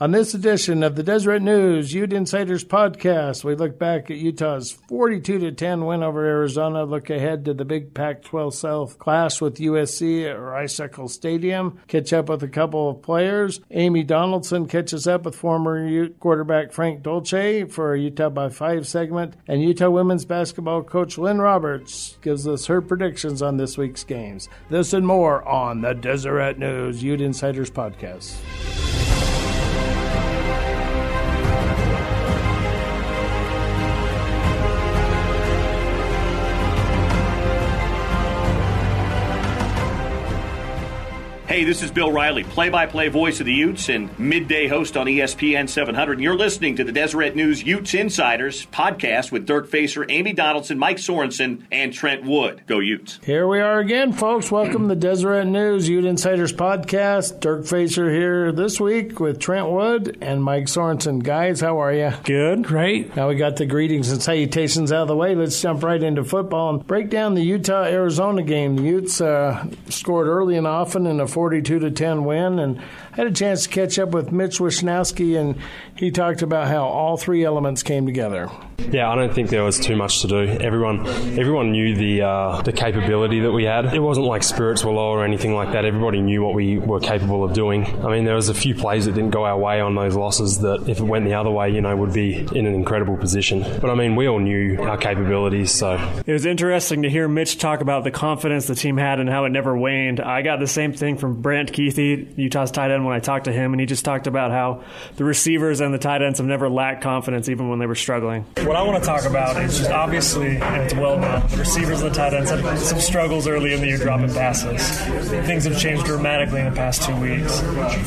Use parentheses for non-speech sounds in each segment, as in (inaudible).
On this edition of the Deseret News Ute Insiders podcast, we look back at Utah's 42 to 10 win over Arizona, look ahead to the big Pac 12 South clash with USC at Rice Stadium, catch up with a couple of players. Amy Donaldson catches up with former Ute quarterback Frank Dolce for a Utah by 5 segment, and Utah women's basketball coach Lynn Roberts gives us her predictions on this week's games. This and more on the Deseret News Ute Insiders podcast. Hey, this is Bill Riley, play by play voice of the Utes and midday host on ESPN 700. And you're listening to the Deseret News Utes Insiders podcast with Dirk Facer, Amy Donaldson, Mike Sorensen, and Trent Wood. Go Utes. Here we are again, folks. Welcome to the Deseret News Ute Insiders podcast. Dirk Facer here this week with Trent Wood and Mike Sorensen. Guys, how are you? Good. Great. Now we got the greetings and salutations out of the way. Let's jump right into football and break down the Utah Arizona game. The Utes uh, scored early and often in a 4 42 to 10 win. And I had a chance to catch up with Mitch Wishnowsky, and he talked about how all three elements came together. Yeah, I don't think there was too much to do. Everyone, everyone knew the uh, the capability that we had. It wasn't like spirits were low or anything like that. Everybody knew what we were capable of doing. I mean, there was a few plays that didn't go our way on those losses that, if it went the other way, you know, would be in an incredible position. But I mean, we all knew our capabilities. So it was interesting to hear Mitch talk about the confidence the team had and how it never waned. I got the same thing from Brant Kuithe, Utah's tight end, when I talked to him, and he just talked about how the receivers and the tight ends have never lacked confidence, even when they were struggling. What I want to talk about is just obviously, and it's well known, the receivers and the tight ends had some struggles early in the year dropping passes. Things have changed dramatically in the past two weeks.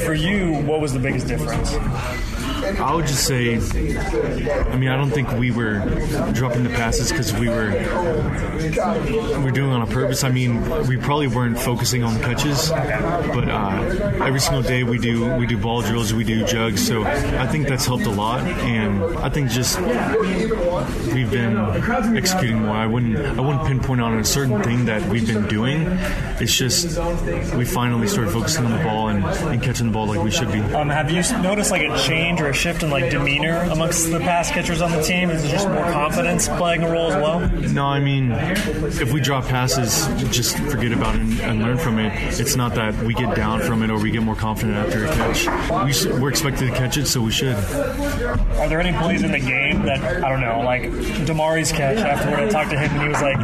For you, what was the biggest difference? I would just say, I mean, I don't think we were dropping the passes because we were we're doing it on a purpose. I mean, we probably weren't focusing on catches, but uh, every single day we do we do ball drills, we do jugs. So I think that's helped a lot, and I think just we've been executing more. I wouldn't I wouldn't pinpoint on a certain thing that we've been doing. It's just we finally started focusing on the ball and, and catching the ball like we should be. Um, have you noticed like a change or a shift in like demeanor amongst the pass catchers on the team? Is just more confidence playing a role as well? No, I mean, if we drop passes, just forget about it and, and learn from it. It's not that we get down from it or we get more confident after a catch. We we're expected to catch it, so we should. Are there any plays in the game that I don't know, like Demari's catch? Afterward, I talked to him and he was like,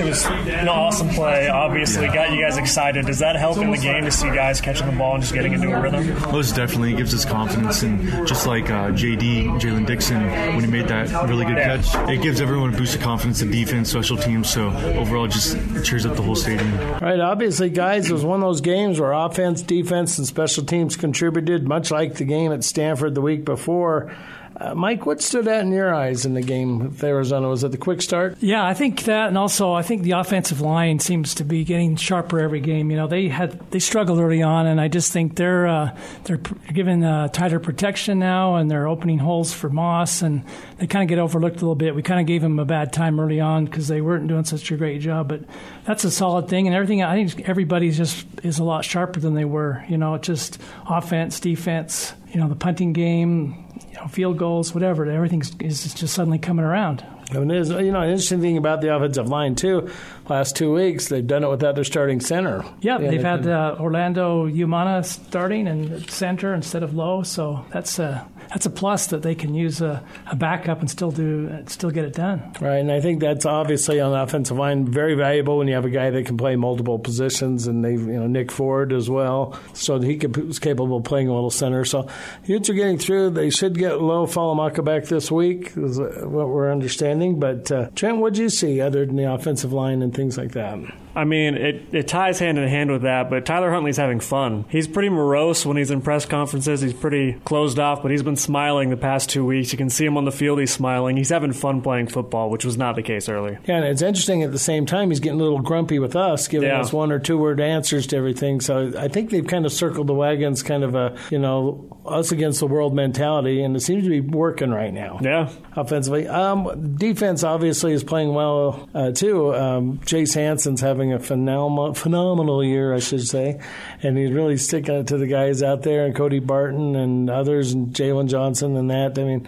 "It was an awesome play. Obviously, got you guys excited. Does that help in the game to see guys catching the ball and just getting into a rhythm?" Most definitely, it gives us confidence, and just like uh, JD, Jaylen Dixon, when he made that really good catch, it gives everyone a boost of confidence in defense, special teams. So overall, just cheers up the whole stadium. Right, obviously, guys, it was one of those games where offense, defense, and special teams contributed, much like the game at Stanford the week before. Uh, Mike, what stood out in your eyes in the game with Arizona? Was it the quick start? Yeah, I think that, and also I think the offensive line seems to be getting sharper every game. You know, they had they struggled early on, and I just think they're uh, they're given uh, tighter protection now, and they're opening holes for Moss, and they kind of get overlooked a little bit. We kind of gave them a bad time early on because they weren't doing such a great job, but that's a solid thing, and everything. I think everybody's just is a lot sharper than they were. You know, it's just offense, defense. You know, the punting game. You know, field goals, whatever. Everything is just suddenly coming around. I mean, there's, you know, an interesting thing about the offensive line, too. Last two weeks, they've done it without their starting center. Yeah, they've had uh, Orlando Umana starting and center instead of Lo, so that's a that's a plus that they can use a, a backup and still do still get it done. Right, and I think that's obviously on the offensive line very valuable when you have a guy that can play multiple positions, and they, you know, Nick Ford as well, so he could, was capable of playing a little center. So Utes are getting through. They should get Lo Falemaka back this week, is what we're understanding. But uh, Trent, what would you see other than the offensive line and things like that? I mean, it, it ties hand in hand with that, but Tyler Huntley's having fun. He's pretty morose when he's in press conferences. He's pretty closed off, but he's been smiling the past two weeks. You can see him on the field, he's smiling. He's having fun playing football, which was not the case earlier. Yeah, and it's interesting at the same time, he's getting a little grumpy with us, giving Yeah. us one or two word answers to everything. So I think they've kind of circled the wagons, kind of a, you know, us against the world mentality, and it seems to be working right now. Yeah. Offensively. Um, defense obviously is playing well, uh, too. Um, Chase Hansen's having having a phenomenal, phenomenal year, I should say, and he's really sticking it to the guys out there, and Cody Barton and others, and Jaylon Johnson and that. I mean,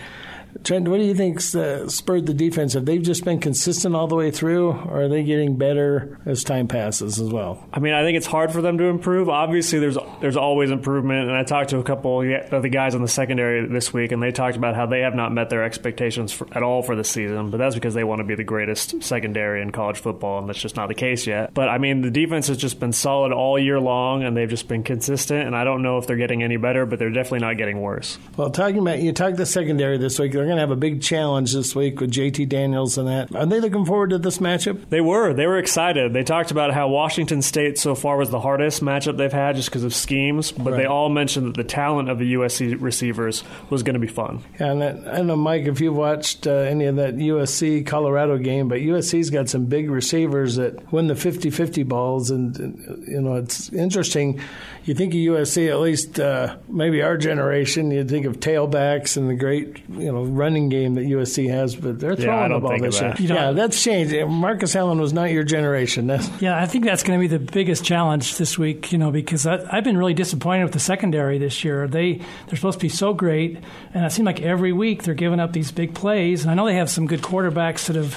Trent, what do you think uh, spurred the defense? Have they just been consistent all the way through, or are they getting better as time passes as well? I mean, I think it's hard for them to improve. Obviously, there's there's always improvement, and I talked to a couple of the guys on the secondary this week, and they talked about how they have not met their expectations for, at all for the season. But that's because they want to be the greatest secondary in college football, and that's just not the case yet. But I mean, the defense has just been solid all year long, and they've just been consistent. And I don't know if they're getting any better, but they're definitely not getting worse. Well, talking about you talked the secondary this week, they're going to have a big challenge this week with JT Daniels and that. Are they looking forward to this matchup? They were. They were excited. They talked about how Washington State so far was the hardest matchup they've had just because of schemes, but right. they all mentioned that the talent of the USC receivers was going to be fun. Yeah, and that, I don't know, Mike, if you watched uh, any of that USC Colorado game, but USC's got some big receivers that win the 50 50 balls, and, and, you know, it's interesting you think of USC, at least uh, maybe our generation, you think of tailbacks and the great you know running game that USC has, but they're throwing yeah, the ball this year. Yeah, that's changed. Marcus Allen was not your generation. That's- yeah, I think that's going to be the biggest challenge this week. You know, because I, have been really disappointed with the secondary this year. They they're supposed to be so great, and it seems like every week they're giving up these big plays. And I know they have some good quarterbacks that have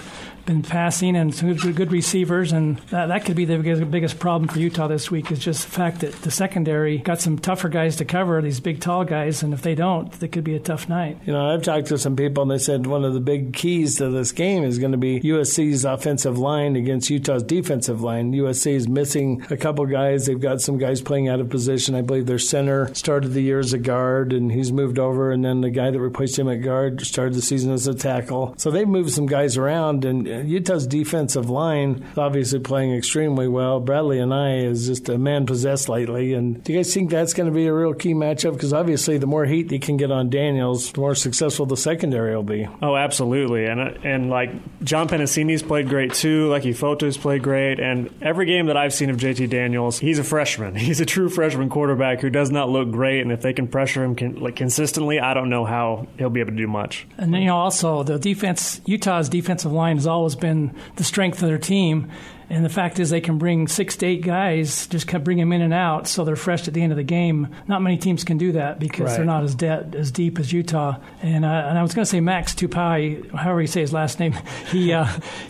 been passing and some good, good receivers, and that, that could be the biggest, biggest problem for Utah this week is just the fact that the secondary got some tougher guys to cover these big, tall guys, and if they don't, it could be a tough night. You know, I've talked to some people, and they said one of the big keys to this game is going to be USC's offensive line against Utah's defensive line. USC is missing a couple guys. They've got some guys playing out of position. I believe their center started the year as a guard, and he's moved over, and then the guy that replaced him at guard started the season as a tackle. So they've moved some guys around, and Utah's defensive line is obviously playing extremely well. Bradlee Anae is just a man possessed lately. And do you guys think that's going to be a real key matchup? Because obviously, the more heat they can get on Daniels, the more successful the secondary will be. Oh, absolutely. And and like John Penisini's played great too. Leki Fotu's played great. And every game that I've seen of JT Daniels, he's a freshman. (laughs) He's a true freshman quarterback who does not look great. And if they can pressure him con- like consistently, I don't know how he'll be able to do much. And then, you know, also the defense, Utah's defensive line has been the strength of their team. And the fact is, they can bring six to eight guys, just bring them in and out, so they're fresh at the end of the game. Not many teams can do that because right. they're not as de- as deep as Utah. And, uh, and I was going to say Max Tupai, however you say his last name, (laughs) he uh,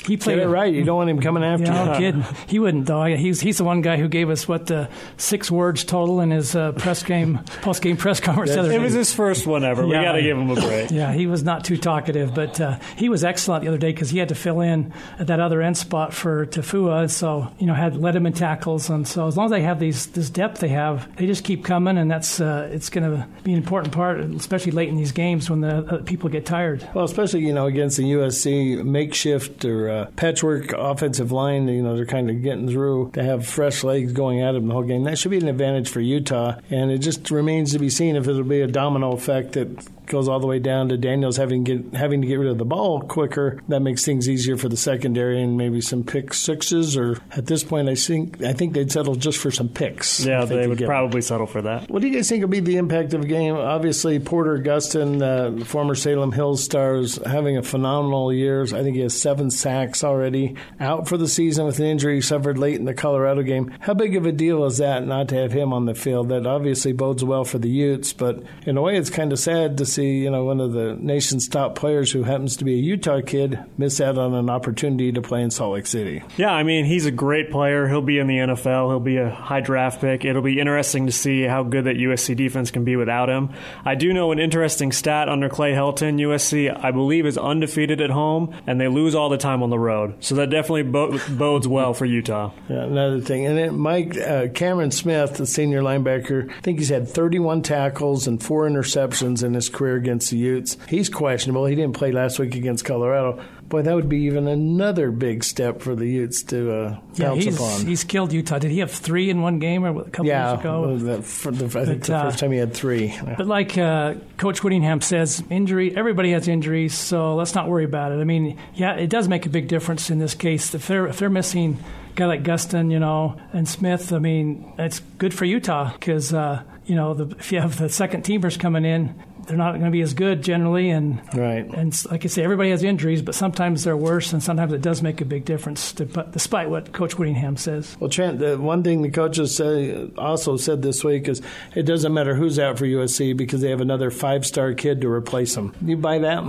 he played Get it right. You don't want him coming after you. No kidding. He wouldn't though. He's he's the one guy who gave us what the six words total in his uh, press game post game press (laughs) conference. it was his first one ever. Yeah, we got to give him a break. Yeah, he was not too talkative, but uh, he was excellent the other day because he had to fill in at that other end spot for Tafua. So you know had in tackles, and so as long as they have these this depth they have, they just keep coming, and that's uh, it's going to be an important part, especially late in these games when the uh, people get tired. Well, especially you know against the USC makeshift or uh, patchwork offensive line, you know they're kind of getting through to have fresh legs going at them the whole game. That should be an advantage for Utah, and it just remains to be seen if it'll be a domino effect that goes all the way down to Daniels having get, having to get rid of the ball quicker. That makes things easier for the secondary and maybe some pick sixes. Or at this point, I think I think they'd settle just for some picks. Yeah, they, they would probably settle for that. What do you guys think will be the impact of the game? Obviously, Porter Gustin, uh, former Salem Hills stars, having a phenomenal year. I think he has seven sacks already. Out for the season with an injury he suffered late in the Colorado game. How big of a deal is that not to have him on the field? That obviously bodes well for the Utes, but in a way, it's kind of sad to see you know one of the nation's top players who happens to be a Utah kid miss out on an opportunity to play in Salt Lake City. Yeah, I mean he's a great player. He'll be in the NFL. He'll be a high draft pick. It'll be interesting to see how good that USC defense can be without him. I do know an interesting stat under Clay Helton. USC, I believe, is undefeated at home, and they lose all the time on the road. So that definitely bo- bodes well for Utah. Yeah, another thing, and then Mike uh, Cameron Smith, the senior linebacker, I think he's had 31 tackles and four interceptions in his career career against the Utes. He's questionable. He didn't play last week against Colorado. Boy, that would be even another big step for the Utes to uh, yeah, bounce he's, upon. He's killed Utah. Did he have three in one game or a couple yeah, years ago? Yeah, I think the first time he had three. But like uh, Coach Whittingham says, injury. Everybody has injuries, so let's not worry about it. I mean, yeah, it does make a big difference in this case. If they're if they're missing a guy like Gustin, you know, and Smith, I mean, it's good for Utah because uh, you know, the, if you have the second teamers coming in, they're not going to be as good generally, and Right. and like I say, everybody has injuries, but sometimes they're worse, and sometimes it does make a big difference, dep- despite what Coach Whittingham says. Well, Trent, the one thing the coaches say, also said this week is it doesn't matter who's out for USC because they have another five star kid to replace them. You buy that?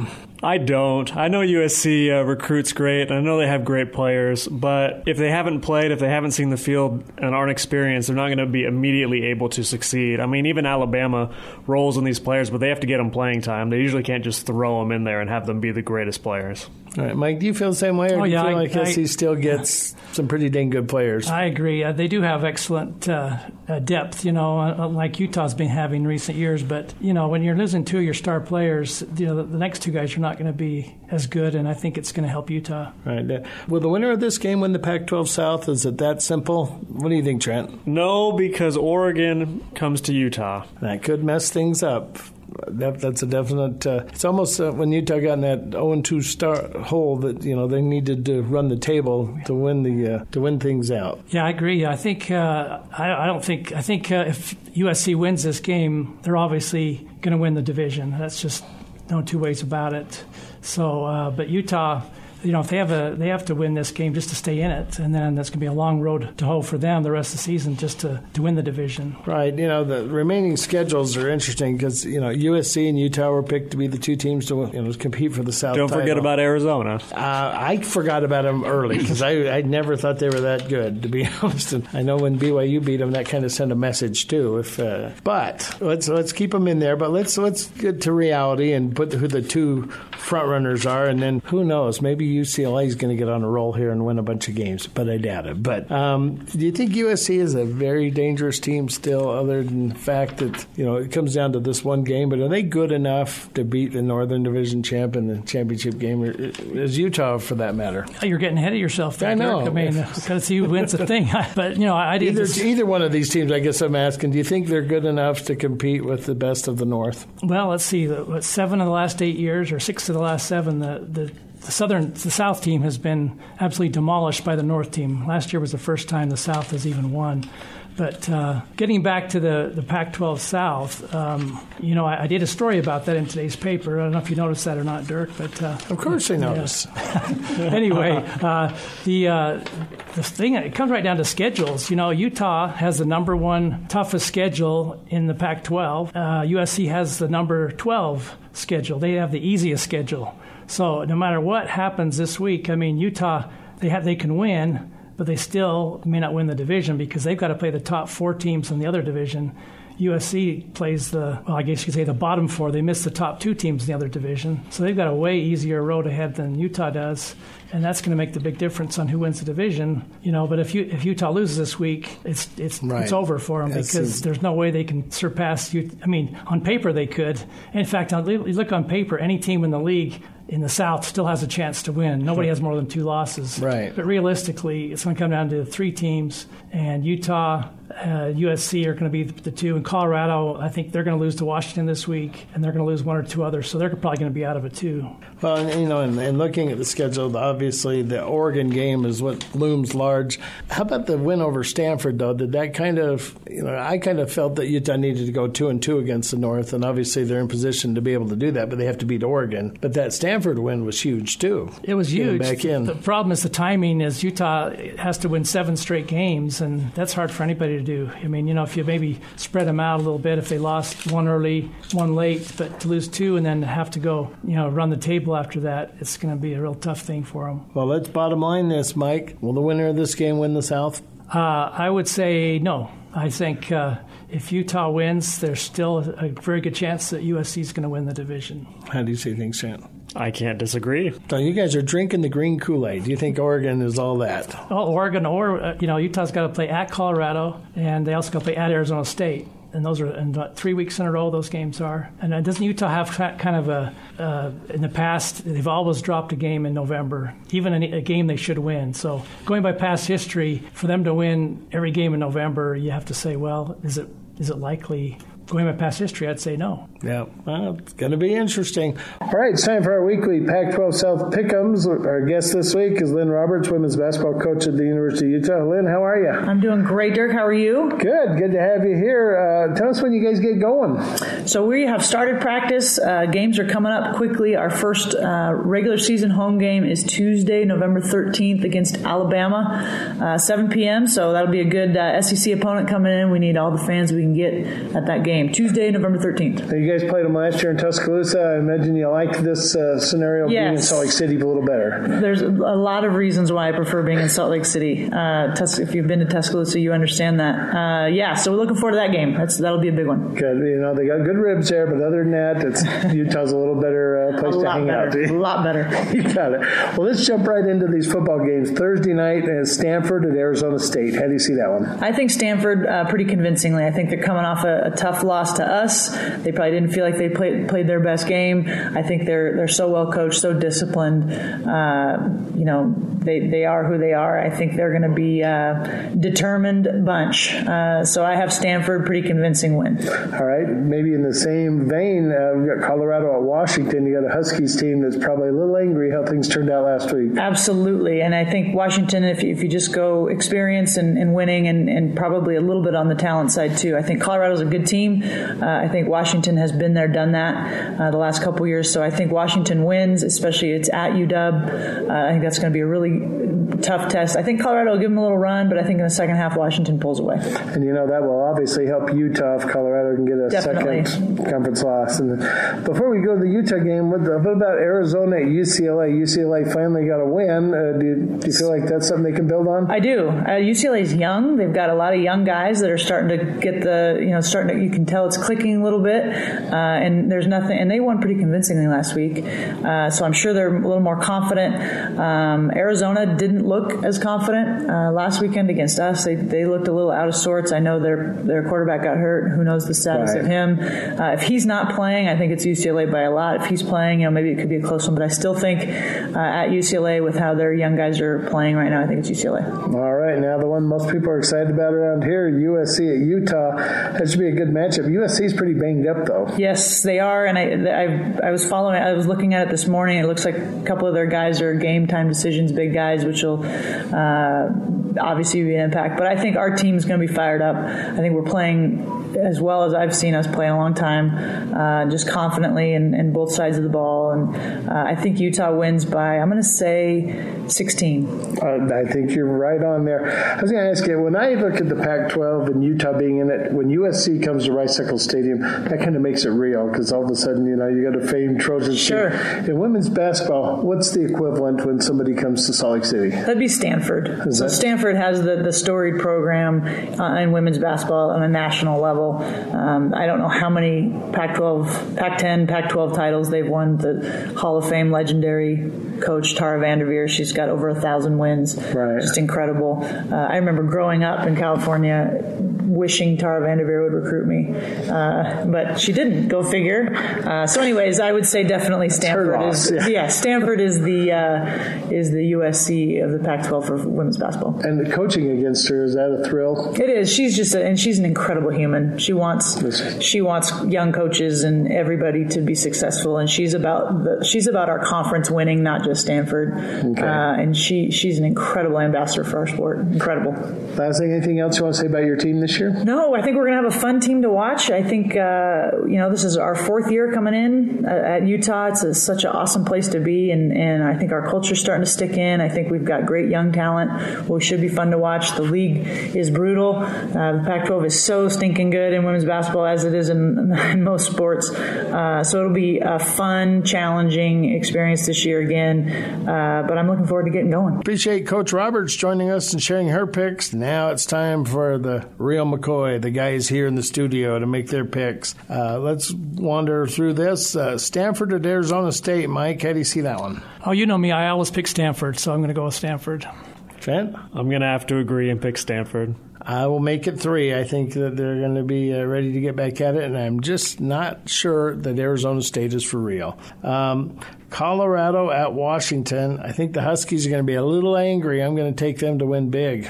I don't. I know USC uh, recruits great, and I know they have great players, but if they haven't played, if they haven't seen the field and aren't experienced, they're not going to be immediately able to succeed. I mean, even Alabama rolls in these players, but they have to get them playing time. They usually can't just throw them in there and have them be the greatest players. All right, Mike, do you feel the same way, or Oh, do you yeah, feel I- like I- SC still gets some pretty dang good players? I agree. Uh, they do have excellent uh, uh, depth, you know, uh, like Utah's been having in recent years. But you know, when you're losing two of your star players, you know, the, the next two guys are not going to be as good, and I think it's going to help Utah. Right. uh, Will the winner of this game win the Pac 12 South? Is it that simple? What do you think, Trent? No, because Oregon comes to Utah. That could mess things up. That, that's a definite. Uh, it's almost uh, when Utah got in that 0 2 star hole that you know they needed to run the table to win the uh, to win things out. Yeah, I agree. I think uh, I, I don't think I think uh, if USC wins this game, they're obviously going to win the division. That's just no two ways about it. So, uh, but Utah, you know, if they have a they have to win this game just to stay in it, and then that's going to be a long road to hoe for them the rest of the season just to, to win the division. Right. You know, the remaining schedules are interesting because, you know, USC and Utah were picked to be the two teams to you know, compete for the South Don't forget about Arizona. Uh, I forgot about them early because I, I never thought they were that good, to be (laughs) honest. And I know when BYU beat them, that kind of sent a message too. If uh, but let's let's keep them in there. But let's let's get to reality and put who the two front runners are, and then who knows? Maybe UCLA is going to get on a roll here and win a bunch of games, but I doubt it. But um, do you think USC is a very dangerous team still, other than the fact that you know it comes down to this one game? But are they good enough to beat the Northern Division champ in the championship game? Or is Utah, for that matter? You're getting ahead of yourself. There, I know. I mean, (laughs) (laughs) because he wins the thing. (laughs) but you know, I did. Either either one of these teams, I guess I'm asking. Do you think they're good enough to compete with the best of the North? Well, let's see. What, seven of the last eight years, or six of the last seven, the, the, the southern, the South team has been absolutely demolished by the North team. Last year was the first time the South has even won. But uh, getting back to the, the Pac-12 South, um, you know, I, I did a story about that in today's paper. I don't know if you noticed that or not, Dirk, but uh, Of course, I notice. (laughs) anyway, uh, the uh, the thing it comes right down to schedules. You know, Utah has the number one toughest schedule in the Pac-12. Uh, USC has the number 12 schedule. They have the easiest schedule. So no matter what happens this week, I mean, Utah they have they can win, but they still may not win the division because they've got to play the top four teams in the other division. USC plays the, well, I guess you could say the bottom four. They miss the top two teams in the other division. So they've got a way easier road ahead than Utah does. And that's going to make the big difference on who wins the division. You know, but if you, if Utah loses this week, it's it's Right. it's over for them That's- because there's no way they can surpass you. I mean, on paper they could. In fact, on, you look on paper, any team in the league in the South still has a chance to win. Nobody has more than two losses. Right. But realistically, it's going to come down to three teams, and Utah, uh, USC are going to be the, the two. And Colorado, I think they're going to lose to Washington this week, and they're going to lose one or two others, so they're probably going to be out of it too. Well, and, you know, and, and looking at the schedule, obviously the Oregon game is what looms large. How about the win over Stanford, though? Did that kind of, you know, I kind of felt that Utah needed to go two and two against the North, and obviously they're in position to be able to do that, but they have to beat Oregon. But that Stanford win was huge too. It was huge. back in. The problem is the timing. Is Utah has to win seven straight games, and that's hard for anybody to do. I mean, you know, if you maybe spread them out a little bit, if they lost one early, one late, but to lose two and then have to go, you know, run the table after that, it's going to be a real tough thing for them. Well, let's bottom line this, Mike. Will the winner of this game win the South? Uh, I would say no. I think uh, if Utah wins, there's still a very good chance that USC is going to win the division. How do you see things, Shannon? I can't disagree. So you guys are drinking the green Kool Aid. Do you think Oregon is all that? Well, Oregon or uh, you know Utah's got to play at Colorado, and they also got to play at Arizona State. And those are in about three weeks in a row. Those games are. And uh, doesn't Utah have ki- kind of a uh, in the past? They've always dropped a game in November, even a, a game they should win. So going by past history, for them to win every game in November, you have to say, well, is it is it likely? Going by past history, I'd say no. Yeah, well, it's going to be interesting. All right, it's time for our weekly Pac 12 South Pickums. Our guest this week is Lynn Roberts, women's basketball coach at the University of Utah. Lynn, how are you? I'm doing great, Dirk. How are you? Good, good to have you here. Uh, tell us when you guys get going. So, we have started practice. Uh, games are coming up quickly. Our first uh, regular season home game is Tuesday, November 13th against Alabama, uh, 7 p.m. So, that'll be a good uh, SEC opponent coming in. We need all the fans we can get at that game. Tuesday, November 13th. Now, you guys played them last year in Tuscaloosa. I imagine you like this uh, scenario yes. being in Salt Lake City a little better. There's a lot of reasons why I prefer being in Salt Lake City. Uh, Tus- if you've been to Tuscaloosa, you understand that. Uh, yeah, so we're looking forward to that game. That's that'll be a big one. Good. You know they got good ribs there, but other than that, it's (laughs) Utah's a little better uh, place to hang better. out. A lot better. (laughs) you got it. Well, let's jump right into these football games. Thursday night is Stanford at Arizona State. How do you see that one? I think Stanford uh, pretty convincingly. I think they're coming off a, a, tough loss to us. They probably didn't feel like they played played their best game. I think they're they're so well coached, so disciplined. Uh, you know, they they are who they are. I think they're going to be a determined bunch. Uh, so I have Stanford pretty convincing win. All right, maybe in the same vein, uh, we've got Colorado at Washington. You got a Huskies team that's probably a little angry how things turned out last week. Absolutely, and I think Washington, if you, if you just go experience and, and winning, and, and, probably a little bit on the talent side too. I think Colorado's a good team. Uh, I think Washington has been there, done that uh, the last couple years. So I think Washington wins, especially it's at UW. Uh, I think that's going to be a really tough test. I think Colorado will give them a little run, but I think in the second half Washington pulls away. And you know that will obviously help Utah if Colorado can get a Definitely. second conference loss. And before we go to the Utah game, what, about Arizona at UCLA? UCLA finally got a win. Uh, do, you, do, you, feel like that's something they can build on? I do. Uh, UCLA is young. They've got a lot of young guys that are starting to get the you know starting to you can tell it's clicking a little bit. Uh, and there's nothing. And they won pretty convincingly last week. Uh, so I'm sure they're a little more confident. Um, Arizona didn't look as confident uh, last weekend against us. They they looked a little out of sorts. I know their their quarterback got hurt. Who knows the status right. of him? Uh, if he's not playing, I think it's UCLA by a lot. If he's playing, you know, maybe it could be a close one. But I still think uh, at UCLA with how their young guys are playing right now, I think it's UCLA. All right, now the one most people are excited about around here, USC at Utah. That should be a good matchup. USC is pretty banged up though. Yes, they are, and I, I, I was following. I was looking at it this morning. It looks like a couple of their guys are game time decisions, big guys, which will uh, obviously be an impact. But I think our team is going to be fired up. I think we're playing as well as I've seen us play in a long time, uh, just confidently in, in, both sides of the ball. And uh, I think Utah wins by, I'm going to say 16. Uh, I think you're right on there. I was going to ask you, when I look at the Pac 12 and Utah being in it, when USC comes to Rice Eccles Stadium, that kind of makes it real because all of a sudden, you know, you got a famed Trojan sure. team. In women's basketball, what's the equivalent when somebody comes to Salt Lake City? That'd be Stanford. Is so that- Stanford has the, the storied program uh, in women's basketball on a national level. Um, I don't know how many Pac-12, Pac-10, Pac-12 titles they've won. The Hall of Fame legendary coach Tara Vanderveer, she's got over a thousand wins. Right. Just incredible. Uh, I remember growing up in California, wishing Tara Vanderveer would recruit me, uh, but she didn't. Go figure. Uh, so, anyways, I would say definitely Stanford loss, is yeah. yeah. Stanford is the uh, is the USC of the Pac-12 for women's basketball. And the coaching against her, is that a thrill? It is. She's just, a, and she's an incredible human. She wants, she wants young coaches and everybody to be successful. And she's about the, she's about our conference winning, not just Stanford. Okay. Uh, and she, she's an incredible ambassador for our sport. Incredible. Last thing, anything else you want to say about your team this year? No, I think we're going to have a fun team to watch. I think, uh, you know, this is our fourth year coming in uh, at Utah. It's a, such an awesome place to be. And, and I think our culture's starting to stick in. I think we've got great young talent. We should be fun to watch. The league is brutal. Uh, the Pac 12 is so stinking good in women's basketball as it is in, (laughs) in most sports. Uh, so it'll be a fun, challenging experience this year again. Uh, but I'm looking forward to getting going. Appreciate Coach Roberts joining us and sharing her picks. Now it's time for the real McCoy, the guys here in the studio, to make their picks. Uh, let's wander through this. Uh, Stanford at Arizona State. Mike, how do you see that one? Oh, you know me. I always pick Stanford, so I'm going to go with Stanford. Trent? I'm going to have to agree and pick Stanford. I will make it three. I think that they're going to be uh, ready to get back at it, and I'm just not sure that Arizona State is for real. Um, Colorado at Washington. I think the Huskies are going to be a little angry. I'm going to take them to win big.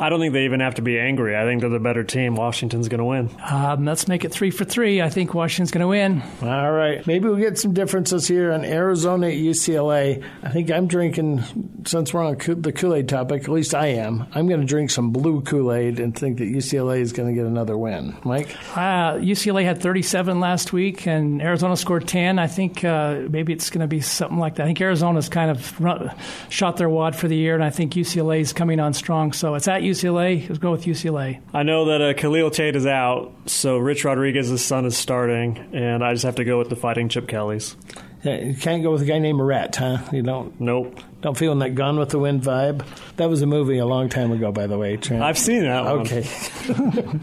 I don't think they even have to be angry. I think they're the better team. Washington's going to win. Um, let's make it three for three. I think Washington's going to win. All right. Maybe we'll get some differences here on Arizona at UCLA. I think I'm drinking, since we're on the Kool Aid topic, at least I am, I'm going to drink some blue Kool Aid and think that UCLA is going to get another win. Mike? Uh, UCLA had 37 last week, and Arizona scored 10. I think uh, maybe it's going to be something like that. I think Arizona's kind of run, shot their wad for the year, and I think UCLA is coming on strong. So it's at UCLA. Let's go with UCLA. I know that uh, Khalil Tate is out, so Rich Rodriguez's son is starting, and I just have to go with the Fighting Chip Kellys. Yeah, you can't go with a guy named Rhett, huh? You don't. Nope. Don't feel in that Gone with the Wind vibe. That was a movie a long time ago, by the way. Trent. I've seen that. One. Okay.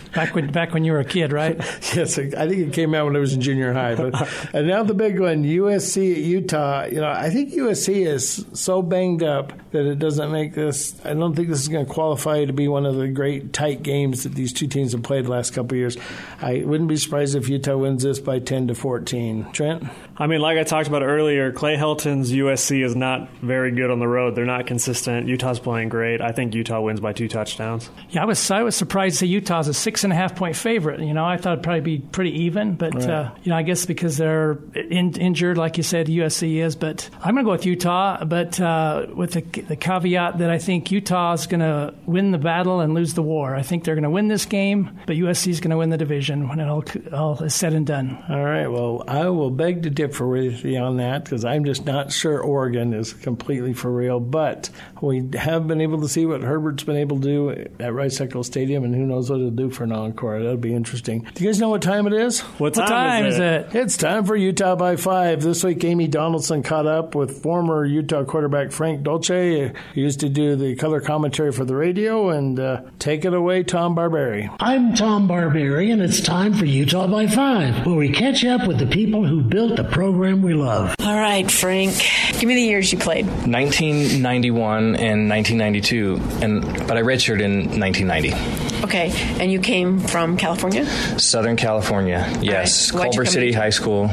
(laughs) back when back when you were a kid, right? (laughs) yes, I think it came out when I was in junior high. But (laughs) and now the big one, USC at Utah. You know, I think USC is so banged up that it doesn't make this. I don't think this is going to qualify to be one of the great tight games that these two teams have played the last couple of years. I wouldn't be surprised if Utah wins this by ten to fourteen. Trent. I mean, like I talked about earlier, Clay Helton's USC is not very good on the road. They're not consistent. Utah's playing great. I think Utah wins by two touchdowns. Yeah, I was I was surprised that Utah's a six and a half point favorite. You know, I thought it'd probably be pretty even, but right. uh, you know, I guess because they're in, injured, like you said, USC is. But I'm going to go with Utah, but uh, with the, the, caveat that I think Utah's going to win the battle and lose the war. I think they're going to win this game, but USC is going to win the division when it all, all is said and done. All right. Well, I will beg to differ with you on that because I'm just not sure Oregon is completely for real. But we have been able to see what Herbert's been able to do at Rice Eccles Stadium, and who knows what it'll do for an encore. That'll be interesting. Do you guys know what time it is? What time, what time is, it? is, it? It's time for Utah by five. This week, Amy Donaldson caught up with former Utah quarterback Frank Dolce. He used to do the color commentary for the radio, and uh, take it away, Tom Barberi. I'm Tom Barberi, and it's time for Utah by five, where we catch up with the people who built the program we love. All right, Frank. Give me the years you played. 1991 and 1992, and but I redshirted in 1990. Okay, and you came from California? Southern California, yes. Right. Culver City High School,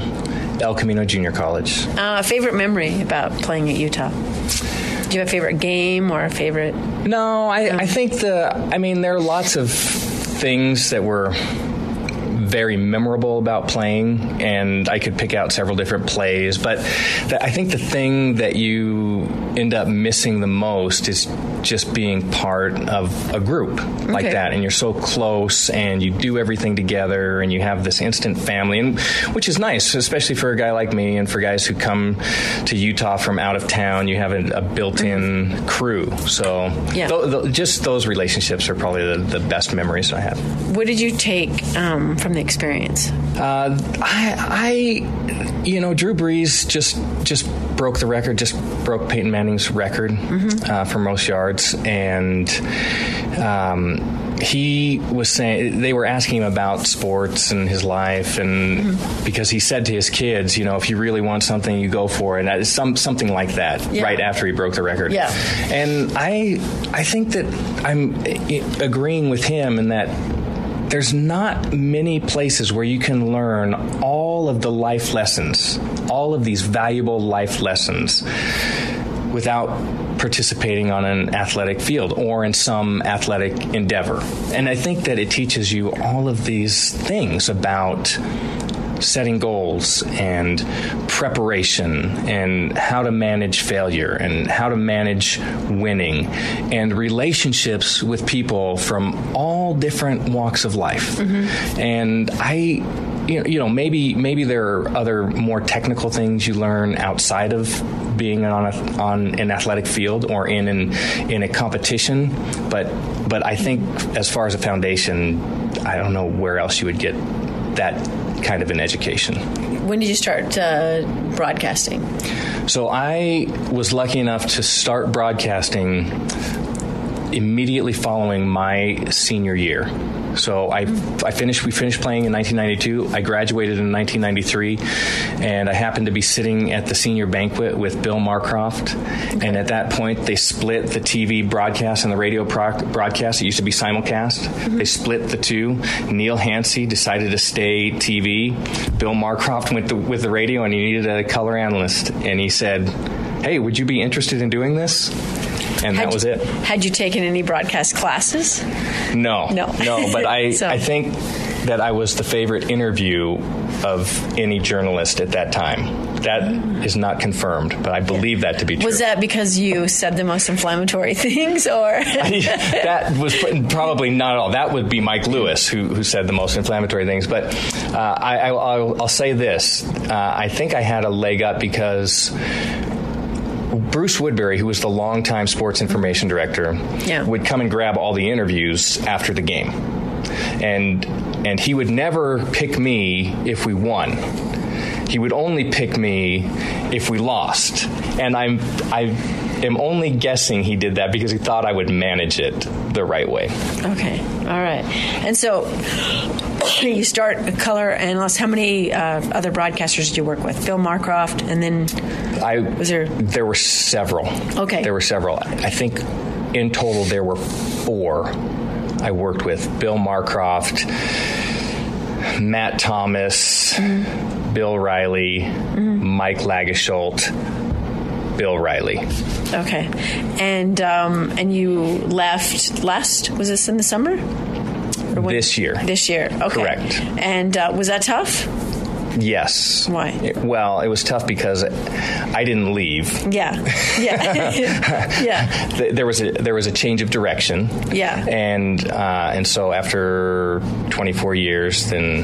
El Camino Junior College. Uh, favorite memory about playing at Utah? Do you have a favorite game or a favorite? No, I, I think the. I mean, there are lots of things that were very memorable about playing, and I could pick out several different plays. But the, I think the thing that you end up missing the most is just being part of a group okay. like that, and you're so close, and you do everything together, and you have this instant family, and which is nice, especially for a guy like me, and for guys who come to Utah from out of town. You have a, a built-in mm-hmm. crew, so yeah. th- th- just those relationships are probably the, the, best memories I have. What did you take um, from the experience? Uh, I, I, you know, Drew Brees just just broke the record, just broke Peyton Manning's record mm-hmm. uh, for most yards, and. Um, he was saying they were asking him about sports and his life, and mm-hmm. because he said to his kids, you know, if you really want something, you go for it. And some something like that. Yeah. Right after he broke the record. Yeah. And I I think that I'm agreeing with him in that there's not many places where you can learn all of the life lessons, all of these valuable life lessons without participating on an athletic field or in some athletic endeavor. And I think that it teaches you all of these things about setting goals and preparation and how to manage failure and how to manage winning and relationships with people from all different walks of life. Mm-hmm. And I you know maybe maybe there are other more technical things you learn outside of being on a, on an athletic field or in an, in a competition but but I think as far as a foundation I don't know where else you would get that kind of an education. When did you start uh, broadcasting? So I was lucky enough to start broadcasting immediately following my senior year. So I, I finished. We finished playing in 1992. I graduated in 1993, and I happened to be sitting at the senior banquet with Bill Marcroft. And at that point, they split the TV broadcast and the radio pro- broadcast. It used to be simulcast. Mm-hmm. They split the two. Neil Hancy decided to stay TV. Bill Marcroft went to, with the radio, and he needed a color analyst. And he said, "Hey, would you be interested in doing this?" And Had that was you- it. Had you taken any broadcast classes? No, No. no. But I, (laughs) So- I think that I was the favorite interview of any journalist at that time. That is not confirmed, but I believe that to be true. Was that because you said the most inflammatory (laughs) things, or (laughs) that was probably not at all. That would be Mike Lewis who, who said the most inflammatory things. But uh, I, I, I'll, I'll say this: uh, I think I had a leg up because. Bruce Woodbury, who was the longtime sports information director, Yeah. would come and grab all the interviews after the game, and and he would never pick me if we won. He would only pick me if we lost, and I'm I am only guessing he did that because he thought I would manage it the right way. okay, all right. And so you start color analyst. How many uh, other broadcasters did you work with? Bill Marcroft, and then I Was there- There were several. Okay. There were several. I think in total there were four. I worked with Bill Marcroft, Matt Thomas, Mm-hmm. Bill Riley, Mike Lagesholt, Bill Riley. okay, and um, and you left last. Was this in the summer? When- This year. This year. Okay. Correct. And uh, was that tough? Yes. Why? It- well, it was tough because I didn't leave. Yeah. Yeah. (laughs) yeah. There was a there was a change of direction. Yeah. And uh, and so after 24 years, then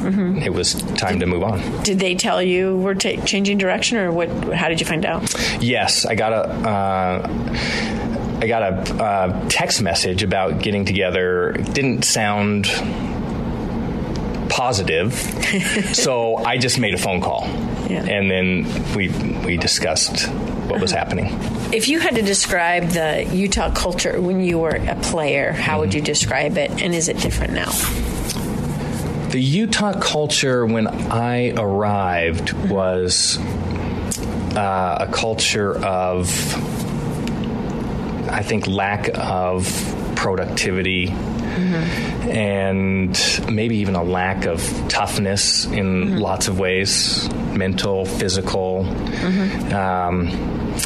Mm-hmm. it was time to move on. Did they tell you we're ta- changing direction, or what? How did you find out? Yes, I got a. Uh, I got a uh, text message about getting together. It didn't sound positive, (laughs) so I just made a phone call, Yeah. and then we we discussed what was happening. If you had to describe the Utah culture when you were a player, how would you describe it, and is it different now? The Utah culture when I arrived was uh, a culture of, I think, lack of productivity and maybe even a lack of toughness in lots of ways mental, physical. Um,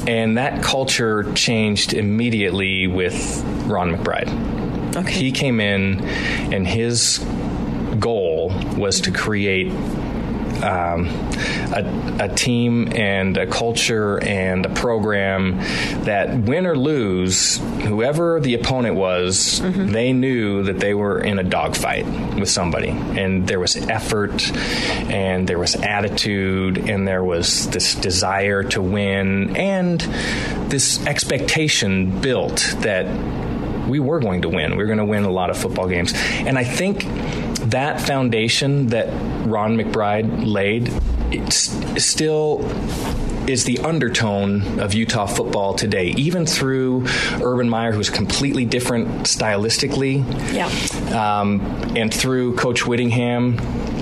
and that culture changed immediately with Ron McBride. Okay. He came in, and his was to create um, a, a team and a culture and a program that win or lose, whoever the opponent was, they knew that they were in a dogfight with somebody. And there was effort and there was attitude and there was this desire to win and this expectation built that we were going to win. We were going to win a lot of football games. And I think that foundation that Ron McBride laid it's still is the undertone of Utah football today, even through Urban Meyer, who's completely different stylistically, Yeah. um, and through Coach Whittingham.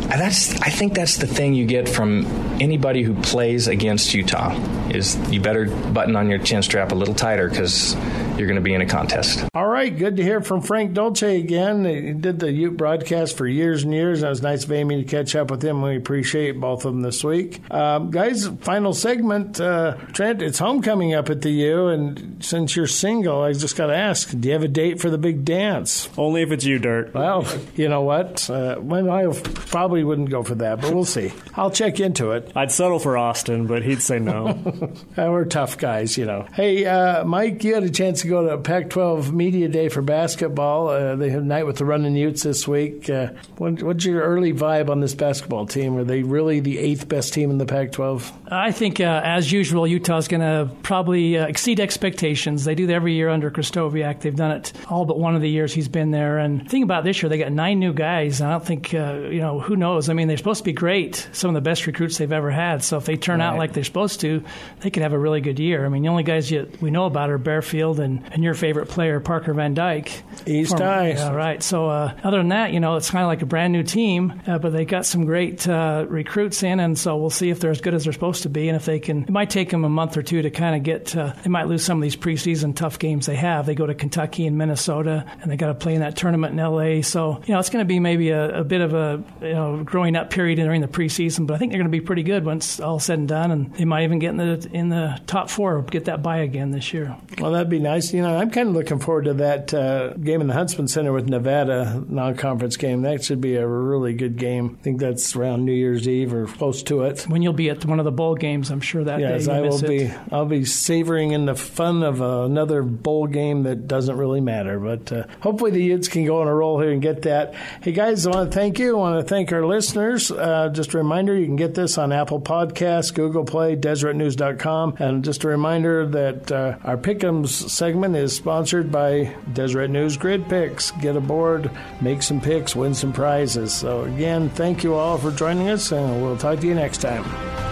That's I think that's the thing you get from anybody who plays against Utah is you better button on your chin strap a little tighter because you're going to be in a contest. All right, good to hear from Frank Dolce again. He did the Ute broadcast for years and years. And it was nice of Amy to catch up with him. We appreciate both of them this week. Um, guys, final segment. Uh, Trent, it's homecoming up at the U, and since you're single, I just got to ask: Do you have a date for the big dance? Only if it's you, Dirk. Well, you know what? Uh, well, I probably wouldn't go for that, but we'll see. I'll check into it. I'd settle for Austin, but he'd say no. (laughs) We're tough guys, you know. Hey, uh, Mike, you had a chance to go to Pac 12 Media Day for basketball. Uh, they have night with the Running Utes this week. Uh, what, what's your early vibe on this basketball team? Are they really the eighth best team in the Pac 12? I think, uh, as usual, Utah's going to probably uh, exceed expectations. They do that every year under Krystkowiak. They've done it all but one of the years he's been there. And the thing about this year, they got nine new guys. I don't think, uh, you know, who knows? I mean, they're supposed to be great, some of the best recruits they've ever had. So if they turn out like they're supposed to, they could have a really good year. I mean, the only guys you, we know about are Barefield and, and your favorite player, Parker Van Dyke. East High. Yeah, right. So uh, other than that, you know, it's kind of like a brand new team, uh, but they got some great uh, recruits in, and so we'll see if they're as good as they're supposed to be, and if they can it might take them a month or two to kind of get. Uh, they might lose some of these preseason tough games they have. They go to Kentucky and Minnesota, and they got to play in that tournament in L.A. So you know it's going to be maybe a, a, bit of a you know growing up period during the preseason, but I think they're going to be pretty good once all said and done, and they might even get in the in the top four, get that bye again this year. Well, that'd be nice. You know, I'm kind of looking forward to that uh, game in the Huntsman Center with Nevada non-conference game. That should be a really good game. I think that's around New Year's Eve or close to it. When you'll be at one of the bowl games, I'm sure that yes, I will it. be. I'll be savoring in the fun of uh, another bowl game that doesn't really matter. But uh, hopefully the Utes can go on a roll here and get that. Hey guys, I want to thank you. I want to thank our listeners. Uh, just a reminder, you can get this on Apple Podcasts, Google Play, DeseretNews.com, and just a reminder that uh, our Pick'ems segment is sponsored by Deseret News Grid Picks. Get aboard, make some picks, win some prizes. So again, thank you all for joining us, and we'll talk to you next time.